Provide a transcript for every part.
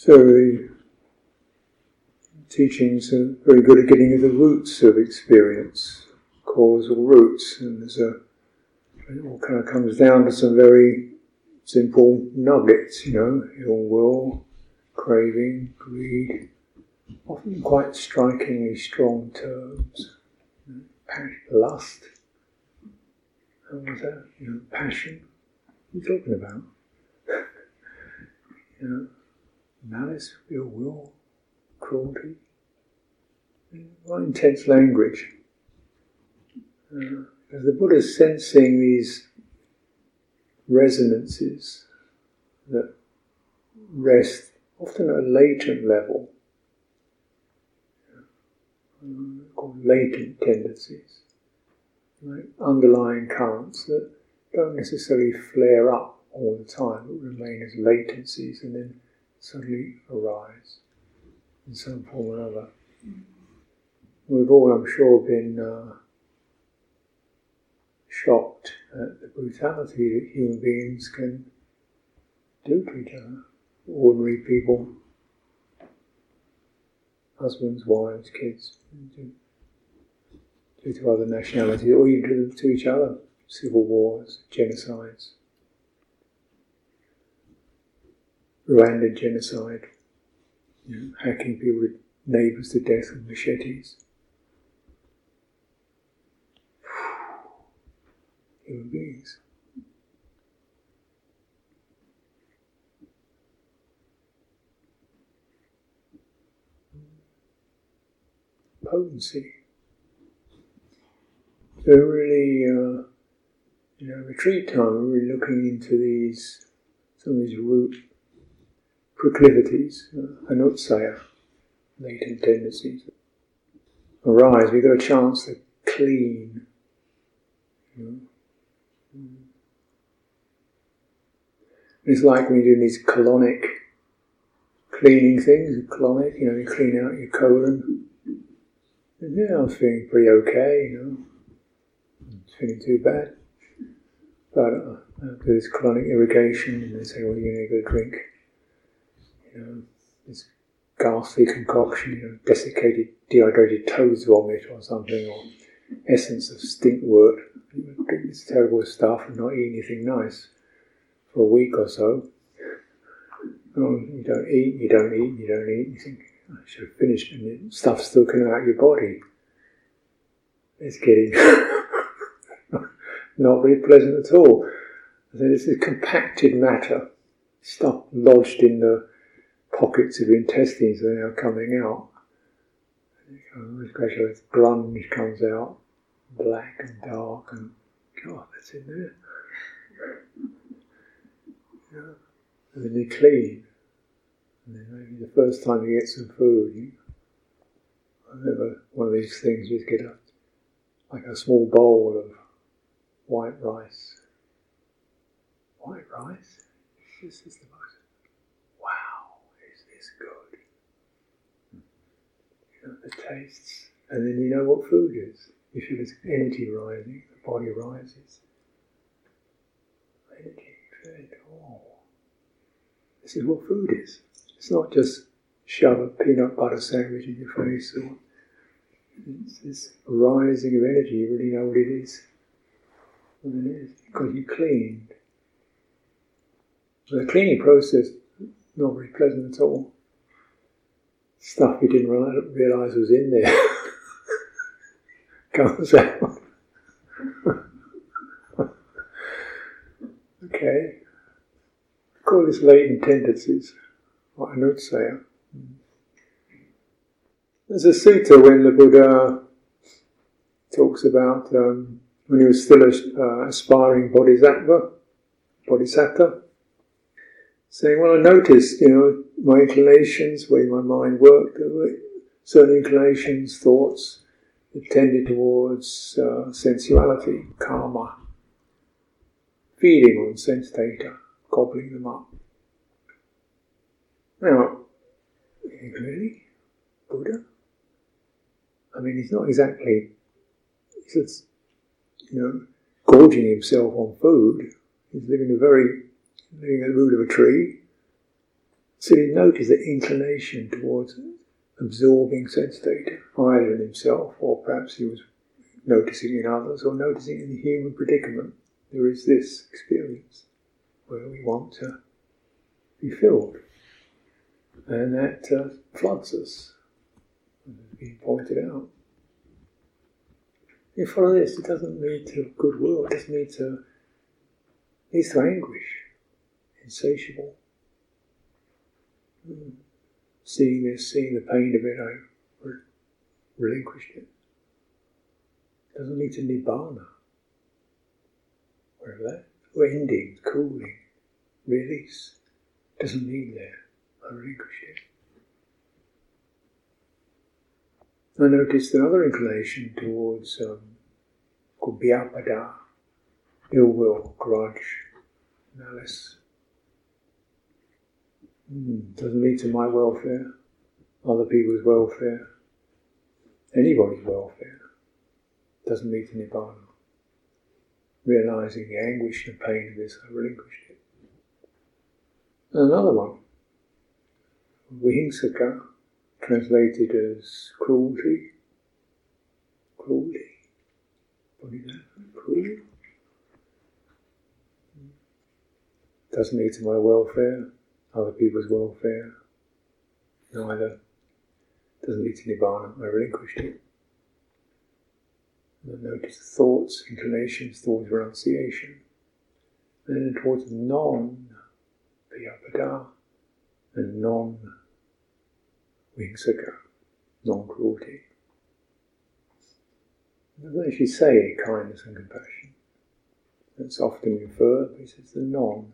So the teachings are very good at getting at the roots of experience, causal roots, and there's a it all kind of comes down to some very simple nuggets, you know, ill will, craving, greed, often quite strikingly strong terms. Know, lust. How was that? You know, passion. What are you talking about? you know, malice, ill will, cruelty. Quite intense language. Uh, the Buddha is sensing these resonances that rest often at a latent level, called latent tendencies, like underlying currents that don't necessarily flare up all the time, but remain as latencies and then suddenly arise in some form or other. We've all, I'm sure, been uh, shocked at the brutality that human beings can do to each other. Ordinary people, husbands, wives, kids, do, do to other nationalities, or even to, to each other. Civil wars, genocides. Rwandan genocide, you know, hacking people, with neighbours to death with machetes. human beings. Potency. So really, uh, you know, retreat time, we're really looking into these, some of these root proclivities, uh, anussaya, latent tendencies arise. We've got a chance to clean, you know, It's like when you're doing these colonic cleaning things, colonic, you know, you clean out your colon. And yeah, I was feeling pretty okay, you know, not feeling too bad. But uh, after this colonic irrigation, and they say, well, you need to drink, you know, this ghastly concoction, you know, desiccated, dehydrated toad's vomit or something, or essence of stinkwort. Drink this terrible stuff and not eat anything nice for a week or so. Oh, you don't eat, you don't eat, you don't eat. You think, oh, I should have finished, and stuff's still coming out of your body. It's getting not very pleasant at all. So this is compacted matter, stuff lodged in the pockets of intestines are now coming out. Gradually, grunge comes out, black and dark, and God, that's in there. Yeah. And then you clean. And then maybe the first time you get some food, you, I remember one of these things, you get a, like a small bowl of white rice. White rice? The most, wow, is this good? You know, the tastes. And then you know what food is. You feel this energy rising, the body rises. Energy, fed, oh. This is what food is. It's not just shove a peanut butter sandwich in your face or it's this rising of energy, you really know what it is. What it is, because you cleaned. The cleaning process, not very pleasant at all. Stuff you didn't realize was in there comes out. okay call this latent tendencies, or anussaya. There's a sutta when the Buddha talks about um, when he was still a uh, aspiring bodhisattva, bodhisattva, saying, "Well, I noticed, you know, my inclinations, way my mind worked, certain inclinations, thoughts, that tended towards uh, sensuality, kama, feeding on sense data." gobbling them up. Now, really? Buddha? I mean, he's not exactly, he's, you know, gorging himself on food. He's living a very, living at the root of a tree, So he noticed the inclination towards absorbing sense data, either in himself or perhaps he was noticing in others or noticing in the human predicament. There is this experience where we want to be filled. And that uh, floods us, as been pointed out. You follow this, it doesn't lead to goodwill, it doesn't lead to, leads to anguish, insatiable. Mm. Seeing this, seeing the pain of it, I relinquished it. Doesn't lead to nibbana. Wherever that, or ending, cooling, release. Doesn't need there. I relinquish it. I noticed another inclination towards um, called ill will, grudge, malice. Mm, doesn't lead to my welfare, other people's welfare, anybody's welfare. Doesn't lead to nibbana. Realizing the anguish and pain of this, I relinquished it. And another one, Vihingsaka, translated as cruelty. Cruelty. What is that? Cruel? Doesn't lead to my welfare, other people's welfare. Neither. Doesn't lead to Nibbana. I relinquished it. And notice thoughts, inclinations, thoughts, renunciation. And then towards non vyapada and non vihingsaka, non cruelty. It doesn't actually say kindness and compassion. That's often inferred, but it's the non,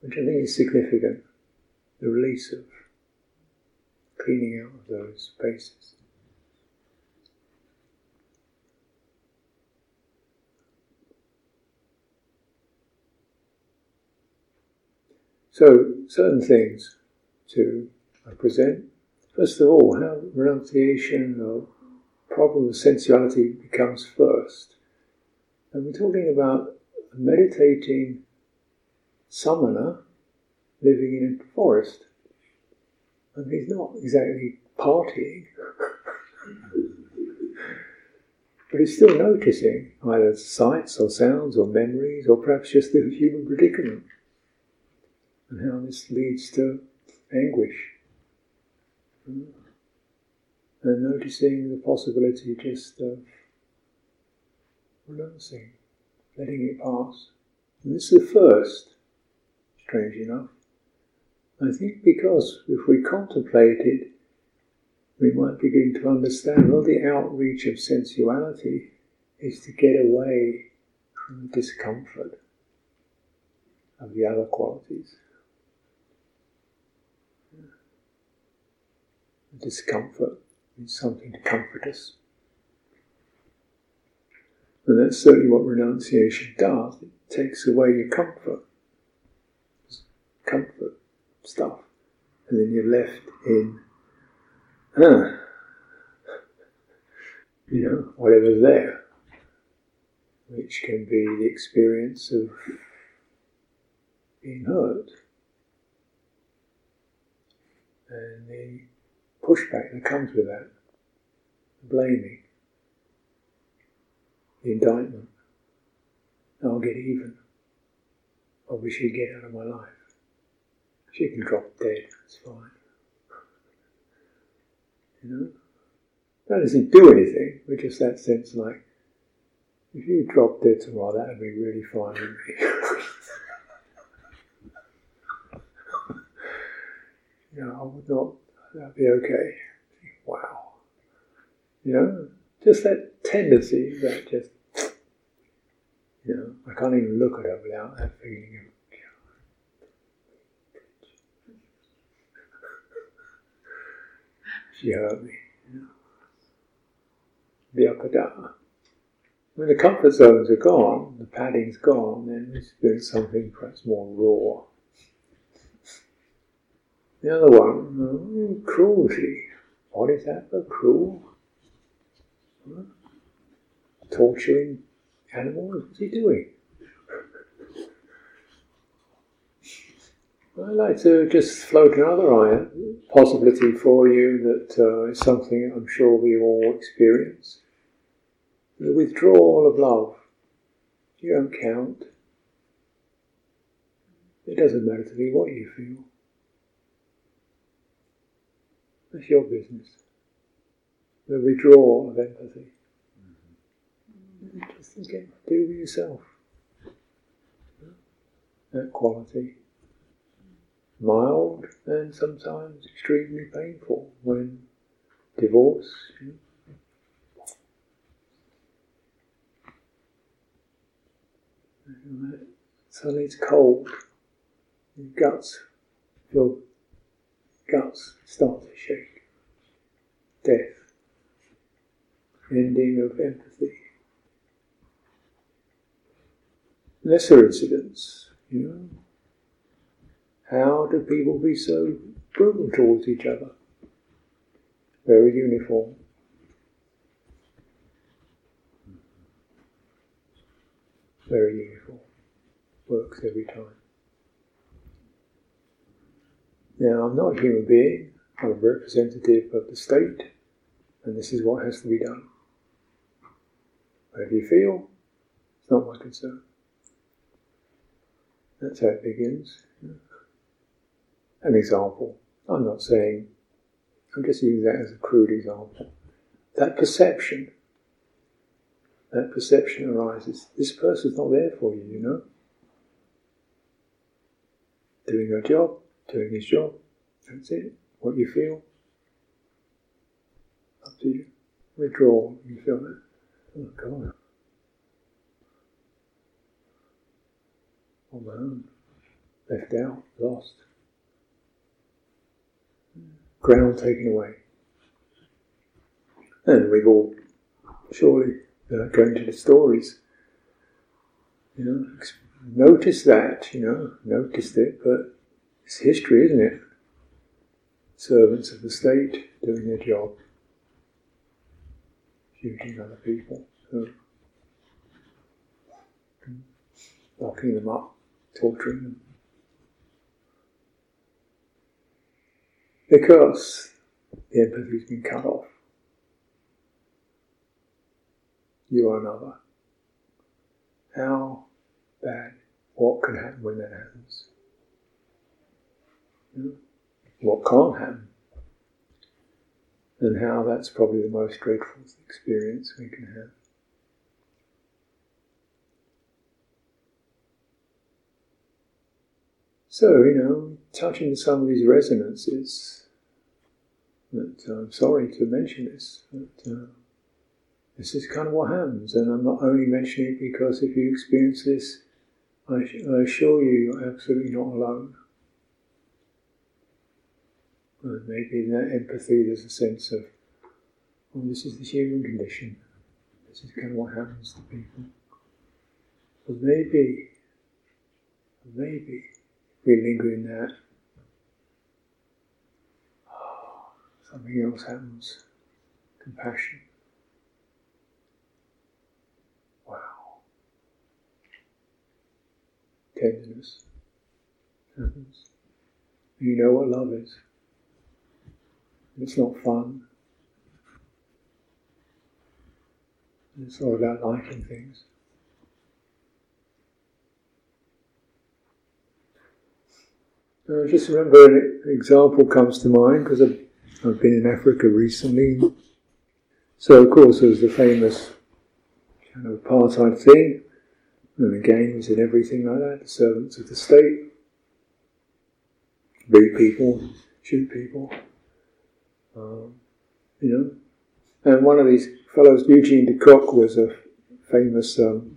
which I think is significant. The release of cleaning out of those spaces. So, certain things to present. First of all, how renunciation of problem of sensuality becomes first. And we're talking about meditating samana living in a forest. And he's not exactly partying, but he's still noticing either sights or sounds or memories or perhaps just the human predicament and how this leads to anguish. And noticing the possibility just of renouncing, letting it pass. And this is the first, strange enough. I think because if we contemplate it, we might begin to understand well the outreach of sensuality is to get away from the discomfort of the other qualities. discomfort is something to comfort us. And that's certainly what renunciation does. It takes away your comfort stuff, and then you're left in, uh, you know, whatever's there, which can be the experience of being hurt and the pushback that comes with that, the blaming, the indictment. I'll get even. I wish she'd get out of my life. She can drop dead, that's fine. You know? That doesn't do anything, but just that sense like, if you drop dead tomorrow, that would be really fine with me. you know, I would not that'd be okay. Wow. You know, just that tendency that just, you know, I can't even look at her without that feeling of, You know. When the comfort zones are gone, the padding's gone, then doing something perhaps more raw. The other one, hmm, cruelty. What is that for cruel? Huh? Torturing animals? What's he doing? I'd like to just float another possibility for you that uh, is something I'm sure we all experience. The withdrawal of love. You don't count. It doesn't matter to me what you feel. That's your business. The withdrawal of empathy. Mm-hmm. Just again, do with yourself. That quality. Mild and sometimes extremely painful when divorce. You know. Suddenly it's cold. Your guts feel guts start to shake. Death. Ending of empathy. Lesser incidents, you know. How do people be so brutal towards each other? Very uniform. Very uniform. Works every time. Now, I'm not a human being, I'm a representative of the state, and this is what has to be done. Whatever you feel, it's not my concern. That's how it begins. An example. I'm not saying, I'm just using that as a crude example. That perception, that perception arises. This person's not there for you, you know? Doing her job, doing his job. That's it. What you feel. Up to you. Withdraw. You feel that. Oh God. On my own. Left out. Lost. Ground taken away. And we've all surely uh, going to the stories. You know, noticed that, you know, noticed it, but it's history, isn't it? Servants of the state doing their job, shooting other people, so locking them up, torturing them. Because the empathy's been cut off. You are another. How bad? What can happen when that happens? what can't happen, and how that's probably the most dreadful experience we can have. So, you know, touching some of these resonances, that uh, I'm sorry to mention this, but uh, this is kind of what happens, and I'm not only mentioning it because if you experience this, I, I assure you, you're absolutely not alone. And maybe in that empathy there's a sense of, well, this is the human condition. This is kind of what happens to people. But maybe, maybe we linger in that. Oh, something else happens. Compassion. Wow. Tenderness happens. You know what love is. It's not fun. It's all about liking things. I just remember an example comes to mind because I've been in Africa recently. So, of course, there was the famous kind of apartheid thing, and the gangs and everything like that, the servants of the state, beat people, shoot people. Um, you know, and one of these fellows, Eugene de Kock, was a famous um,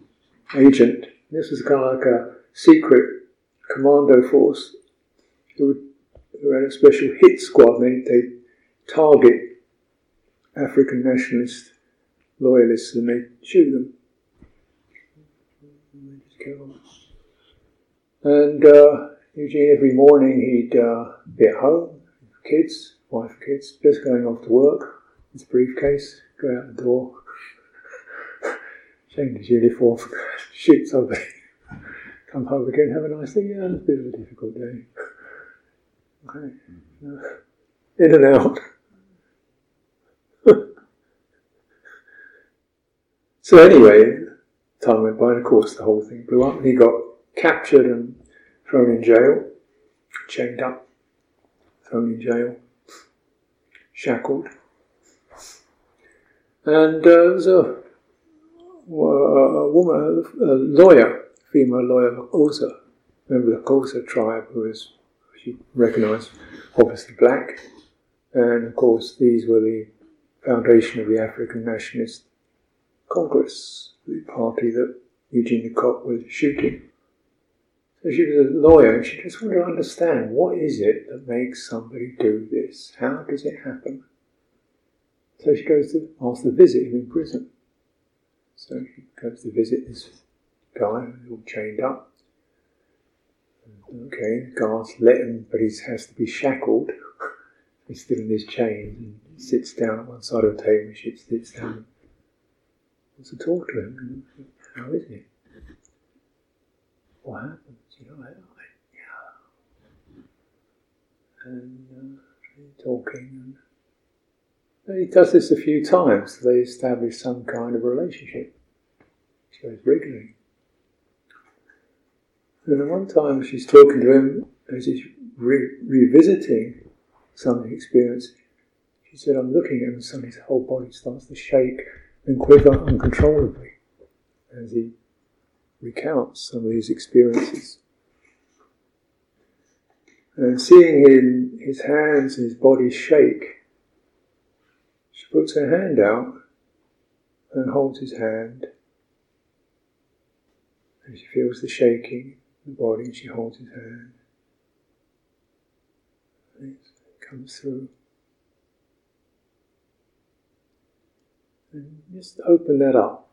agent. This was kind of like a secret commando force who, who had a special hit squad. They they target African nationalist loyalists and they shoot them. And uh, Eugene, every morning he'd uh, be at home, kids, wife, kids, just going off to work, his briefcase, go out the door, change his uniform, shoot somebody, come home again, have a nice day. Yeah, it's a bit of a difficult day. Okay. In and out. so anyway, time went by and of course the whole thing blew up and he got captured and thrown in jail, chained up, thrown in jail, shackled. And uh, there was a, a woman, a lawyer, female lawyer, also, member of the Xhosa tribe, who was, she recognised, obviously black. And of course, these were the foundation of the African Nationalist Congress, the party that Eugene Kock was shooting. So she was a lawyer and she just wanted to understand what is it that makes somebody do this? How does it happen? So she goes to ask to visit in prison. So she goes to visit this guy who's all chained up. Okay, guards let him, but he has to be shackled. He's still in his chains and he sits down at one side of the table and she sits down. Wants to talk to him. How is it? What happens? You know, I, I, yeah. And uh, talking, and he does this a few times. So they establish some kind of relationship. She goes regularly. And then one time she's talking to him as he's re- revisiting something experience. She said, I'm looking at him and suddenly his whole body starts to shake and quiver uncontrollably as he recounts some of these experiences. And seeing in his hands and his body shake, she puts her hand out and holds his hand. And she feels the shaking in the body and she holds his hand. And it comes through. And just open that up.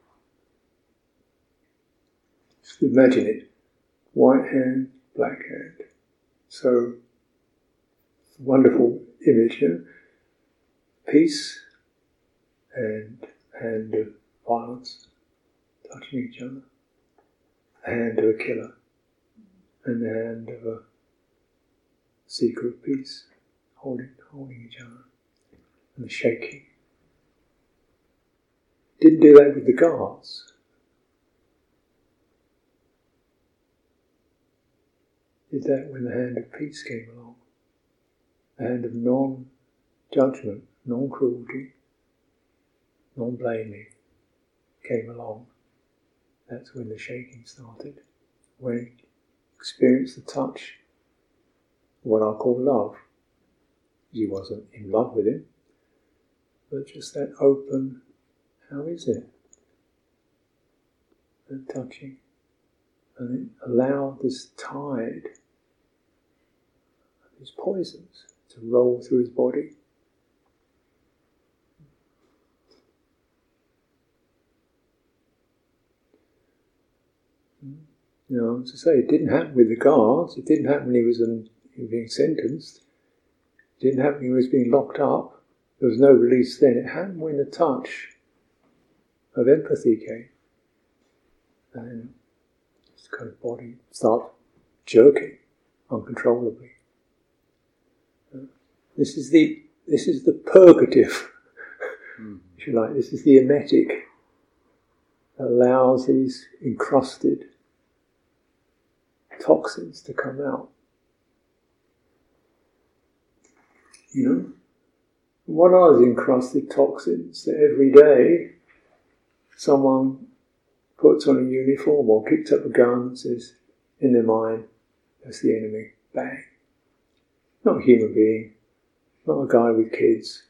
Just imagine it. White hand, black hand. So, wonderful image, yeah? Peace and hand of violence touching each other. The hand of a killer and the hand of a seeker of peace holding, holding each other. And the shaking. Didn't do that with the guards. Did that when the hand of peace came along. The hand of non judgment, non cruelty, non blaming came along. That's when the shaking started. When he experienced the touch, of what I call love. He wasn't in love with him, but just that open how is it? And touching. And allow this tide these poisons to roll through his body. Hmm. You know, as I say, it didn't happen with the guards, it didn't happen when he was, in, being sentenced, didn't happen when he was being locked up, there was no release then. It happened when the touch of empathy came. And his kind of body starts jerking uncontrollably. This is the this is the purgative, mm. if you like. This is the emetic that allows these encrusted toxins to come out. You know, what are the encrusted toxins that every day someone puts on a uniform or picks up a gun and says, in their mind, that's the enemy. Bang. Not a human being, not a guy with kids.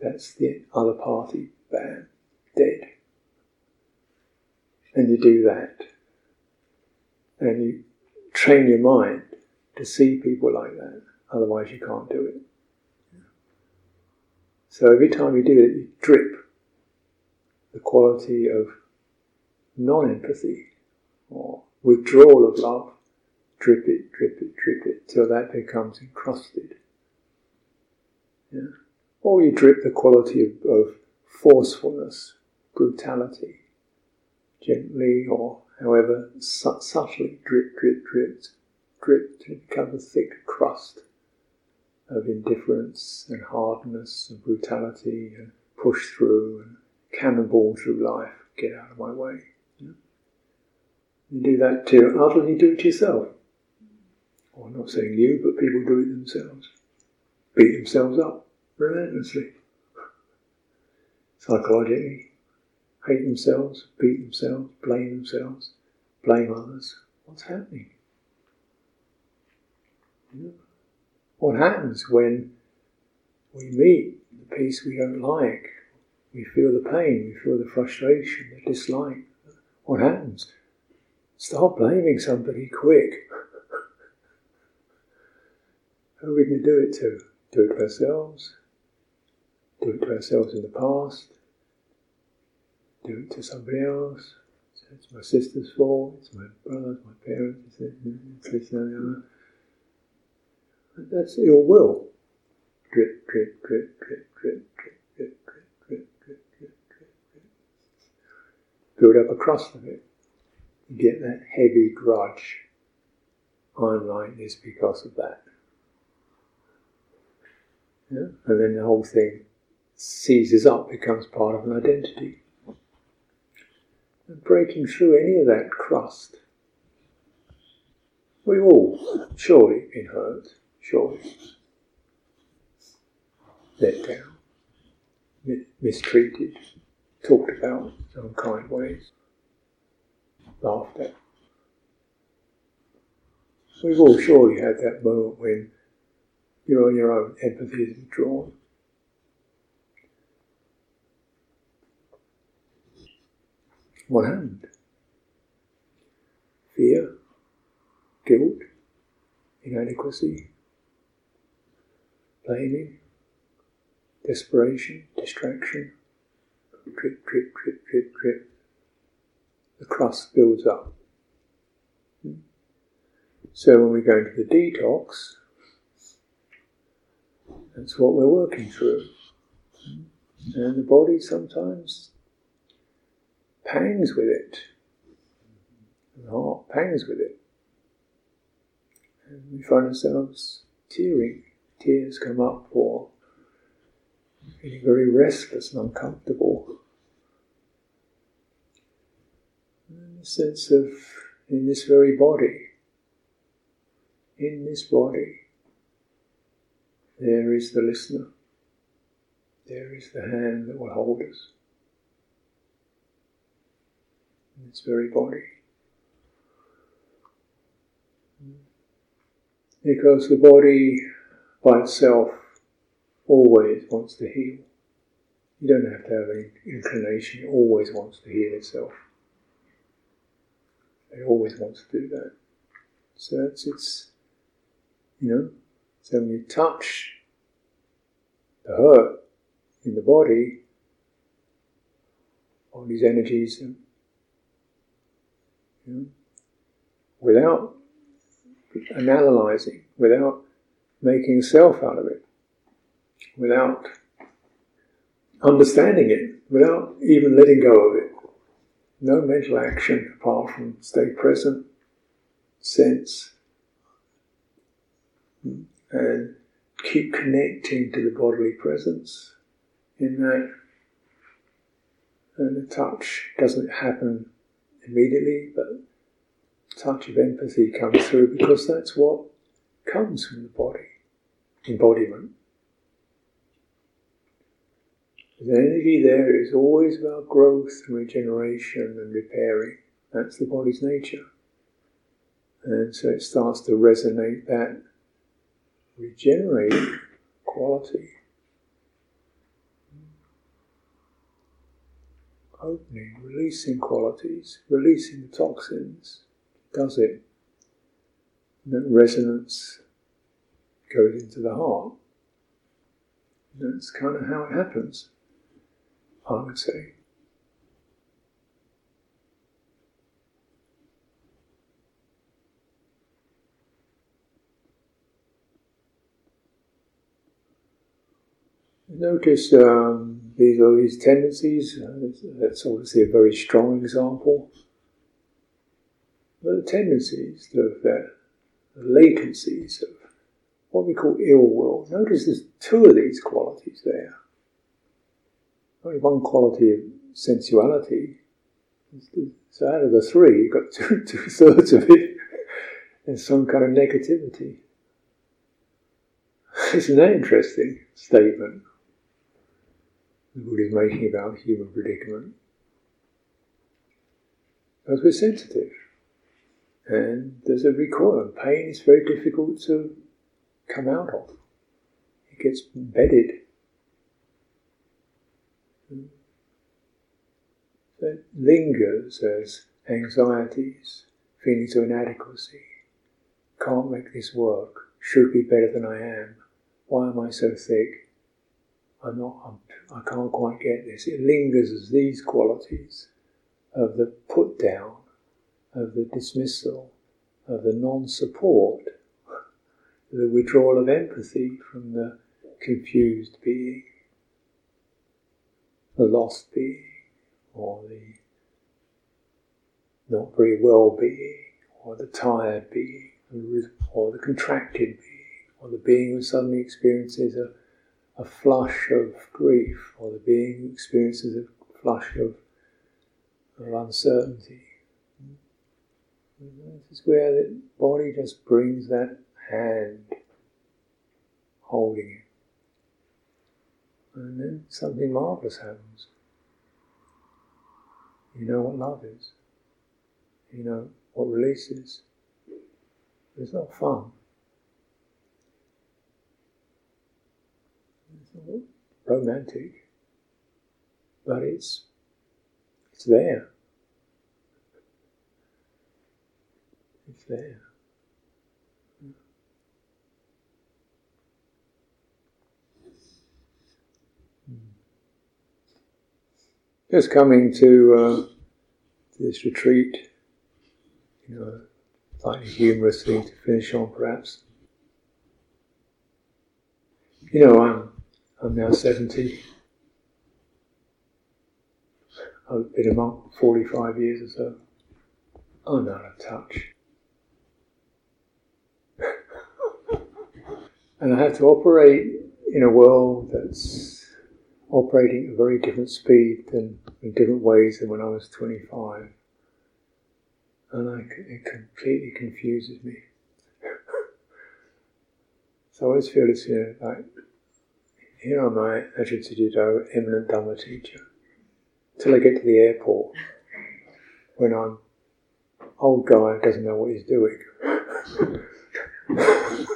That's the other party. Bang. Dead. And you do that. And you train your mind to see people like that. Otherwise, you can't do it. So every time you do it, you drip the quality of non empathy or withdrawal of love. Drip it, drip it, drip it, till that becomes encrusted. Yeah? Or you drip the quality of, of forcefulness, brutality, gently or however su- subtly drip, drip, drip, drip to become a thick crust of indifference and hardness and brutality and push through and cannonball through life, get out of my way. You do that to others, you do it to yourself. Well, I'm not saying you, but people do it themselves. Beat themselves up relentlessly. Psychologically. Hate themselves, beat themselves, blame themselves, blame others. What's happening? Know? What happens when we meet the piece we don't like? We feel the pain, we feel the frustration, the dislike. What happens? Start blaming somebody quick. Who we to do it to? Do it to ourselves? Do it to ourselves in the past? Do it to somebody else? It's my sister's fault, it's my brother's, my parents, it's this and the other. That's ill will. Drip, drip, drip, drip, drip, drip, drip, drip, drip, drip, drip, drip, drip. Build up a crust of it. You get that heavy grudge. I'm like this because of that. Yeah? And then the whole thing seizes up, becomes part of an identity. And breaking through any of that crust, we've all surely been hurt surely. Let down, mistreated, talked about in unkind ways, laughed at. We've all surely had that moment when you're on your own, empathy is withdrawn. What happened? Fear, guilt, inadequacy, blaming, desperation, distraction, drip, drip, drip, drip, drip. The crust builds up. Hmm. So when we go into the detox, that's what we're working through. Hmm. And the body sometimes pangs with it. The heart pangs with it. And we find ourselves tearing tears come up or feeling very restless and uncomfortable. And a sense of in this very body, in this body, there is the listener. There is the hand that will hold us. In this very body. Because the body by itself always wants to heal. You don't have to have any inclination, it always wants to heal itself. It always wants to do that. So that's its, you know, so when you touch the hurt in the body, all these energies, you know, without analyzing, without making self out of it without understanding it, without even letting go of it. No mental action apart from stay present, sense, and keep connecting to the bodily presence in that. And the touch doesn't happen immediately, but touch of empathy comes through because that's what comes from the body embodiment. The energy there is always about growth and regeneration and repairing. That's the body's nature. And so it starts to resonate that regenerating quality. Opening, releasing qualities, releasing the toxins, does it. And that resonance goes into the heart. That's kind of how it happens, I would say. Notice um, these are these tendencies. Uh, that's obviously a very strong example. But the tendencies, the, the latencies of what we call ill will. Notice there's two of these qualities there. Only one quality of sensuality. So out of the three, you've got two, two thirds of it. There's some kind of negativity. Isn't that interesting statement? The Buddha is making about human predicament. Because we're sensitive. And there's a recoil. Pain is very difficult to come out of. It gets embedded. So it lingers as anxieties, feelings of inadequacy. Can't make this work. Should be better than I am. Why am I so thick? I'm not. I'm, I can't quite get this. It lingers as these qualities of the put down, of the dismissal, of the non support, the withdrawal of empathy from the confused being, the lost being, or the not very well being, or the tired being, or the contracted being, or the being who suddenly experiences a, a flush of grief, or the being who experiences a flush of of uncertainty. This is where the body just brings that hand holding it. And then something marvelous happens. You know what love is. You know what release is. It's not fun. It's not romantic. But it's it's there. It's there. Just coming to, uh, this retreat, you know, slightly humorous thing to finish on, perhaps. You know, I'm I'm now seventy. I've been a monk 45 years or so. I'm out of touch. and I have to operate in a world that's operating at a very different speed than in different ways than when I was 25. And I, it completely confuses me. so I always feel it's you know, like, here am I, Ajahn Sucitto, eminent Dhamma teacher till I get to the airport when I'm old guy doesn't know what he's doing.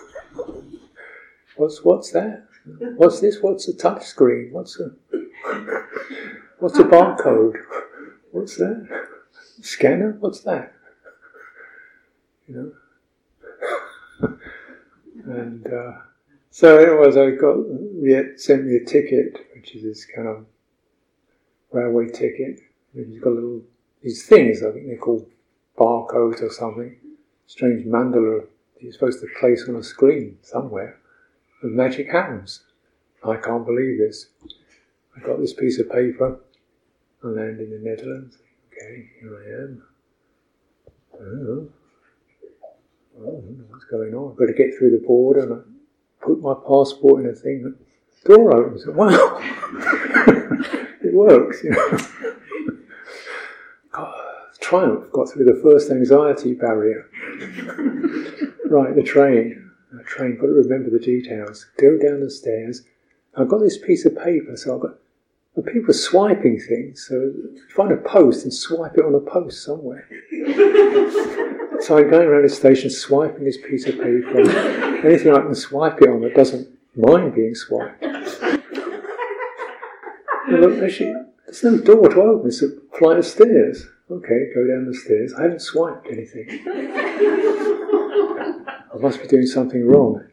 what's what's that? What's this? What's a touch screen? What's a what's a barcode? What's that? Scanner? What's that? You know. and uh, so it was. I got sent me a ticket, which is this kind of railway ticket. You've got little these things. I think they're called barcodes or something. Strange mandala you're supposed to place on a screen somewhere. The magic happens. I can't believe this. I got this piece of paper. I land in the Netherlands. Okay, here I am. Oh, know. what's going on? I've got to get through the border and I put my passport in a thing. The Door opens. Wow! it works, you know. Triumph got through the first anxiety barrier. right, the train. Train, got to remember the details. Go down the stairs. I've got this piece of paper, so I've got and people are swiping things, so find a post and swipe it on a post somewhere. so I'm going around the station swiping this piece of paper. Anything I can swipe it on that doesn't mind being swiped. Look, actually, there's no door to open, it's a flight of stairs. Okay, go down the stairs. I haven't swiped anything. I must be doing something wrong.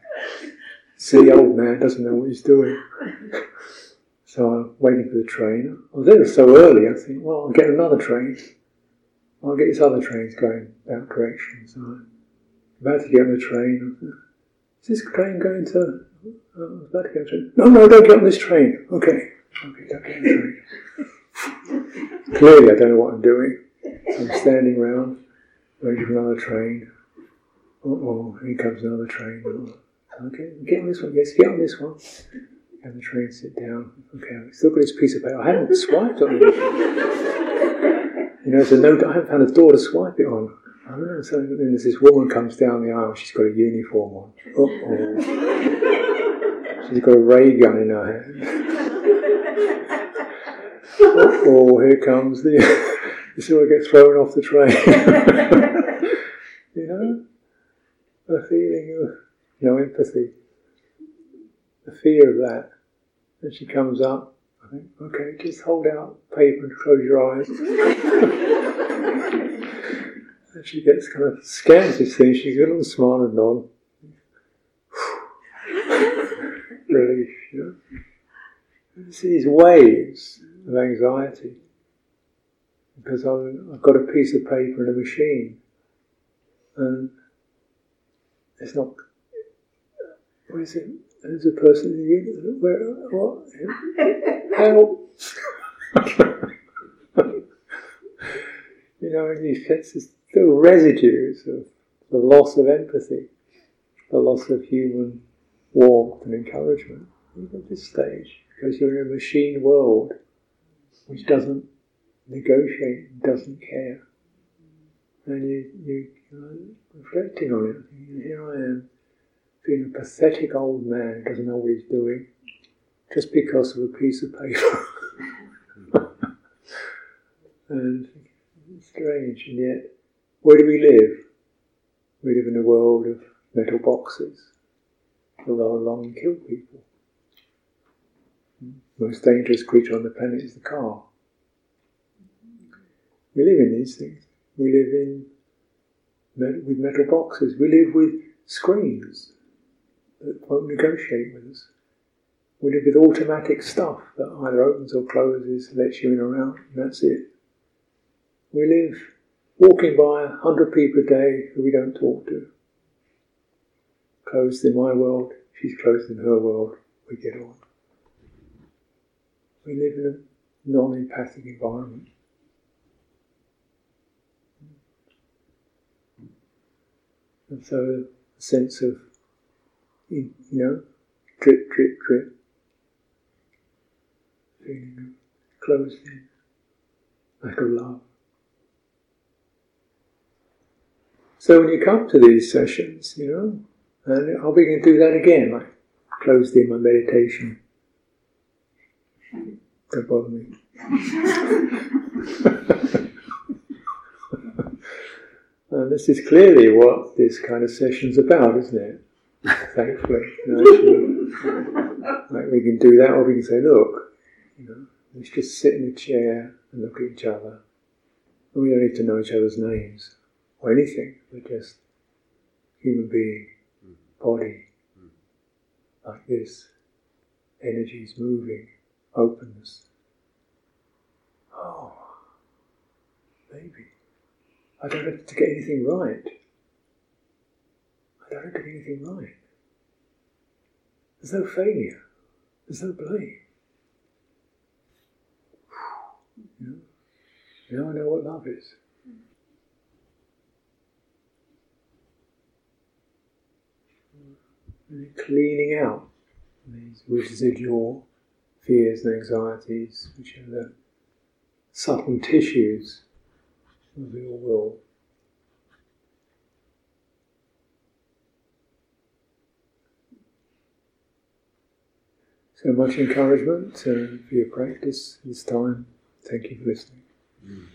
Silly old man doesn't know what he's doing. So I'm waiting for the train. I was there so early, I think, well, I'll get another train. I'll get this other train going that direction. So I'm about to get on the train. Is this train going to. Uh, I was about to get on the train. No, no, don't get on this train. Okay. Okay, don't get on the train. Clearly, I don't know what I'm doing. So I'm standing around, waiting for another train. Oh, here comes another train. Okay, get on this one. Yes, get on this one. And the train sit down. Okay, I've still got this piece of paper. I haven't swiped on it. you know, so no, I haven't found a door to swipe it on. I don't know. So then there's this woman comes down the aisle. She's got a uniform on. oh She's got a ray gun in her hand. oh, here comes the. you see I get thrown off the train. you a feeling of no empathy, the fear of that. And she comes up. I think, okay, just hold out paper and close your eyes. and she gets kind of scans this thing. She She's a little smile and nod. Relief, you know. And these waves of anxiety because I've got a piece of paper and a machine, and it's not what is it? There's a person in you. Where? What? Help! you know, and you sense still residues of the loss of empathy, the loss of human warmth and encouragement. Even at this stage, because you're in a machine world which doesn't negotiate, doesn't care. And you, you, reflecting on it, here I am being a pathetic old man who doesn't know what he's doing just because of a piece of paper. and strange, and yet, where do we live? We live in a world of metal boxes that roll along and kill people. The most dangerous creature on the planet is the car. We live in these things. We live in with metal boxes. We live with screens that won't negotiate with us. We live with automatic stuff that either opens or closes, lets you in or out, and that's it. We live walking by a hundred people a day who we don't talk to. Closed in my world, she's closed in her world, we get on. We live in a non empathic environment. And so a sense of you know, drip, drip, drip. Feeling closed in, lack of love. So when you come to these sessions, you know, and I'll begin to do that again, like closed in my meditation. Don't bother me. and this is clearly what this kind of session's about, isn't it? thankfully. You know, actually, like we can do that, or we can say, look, you know, let's just sit in a chair and look at each other. And we don't need to know each other's names or anything. We're just human being, body, like this. Energies moving, openness. Oh, maybe. I don't have to get anything right. I don't have to do anything right. There's no failure. There's no blame. You know? Now I know what love is. And cleaning out these residual fears and anxieties, which are the subtle tissues your will. So much encouragement uh, for your practice this time. Thank you for listening. Mm.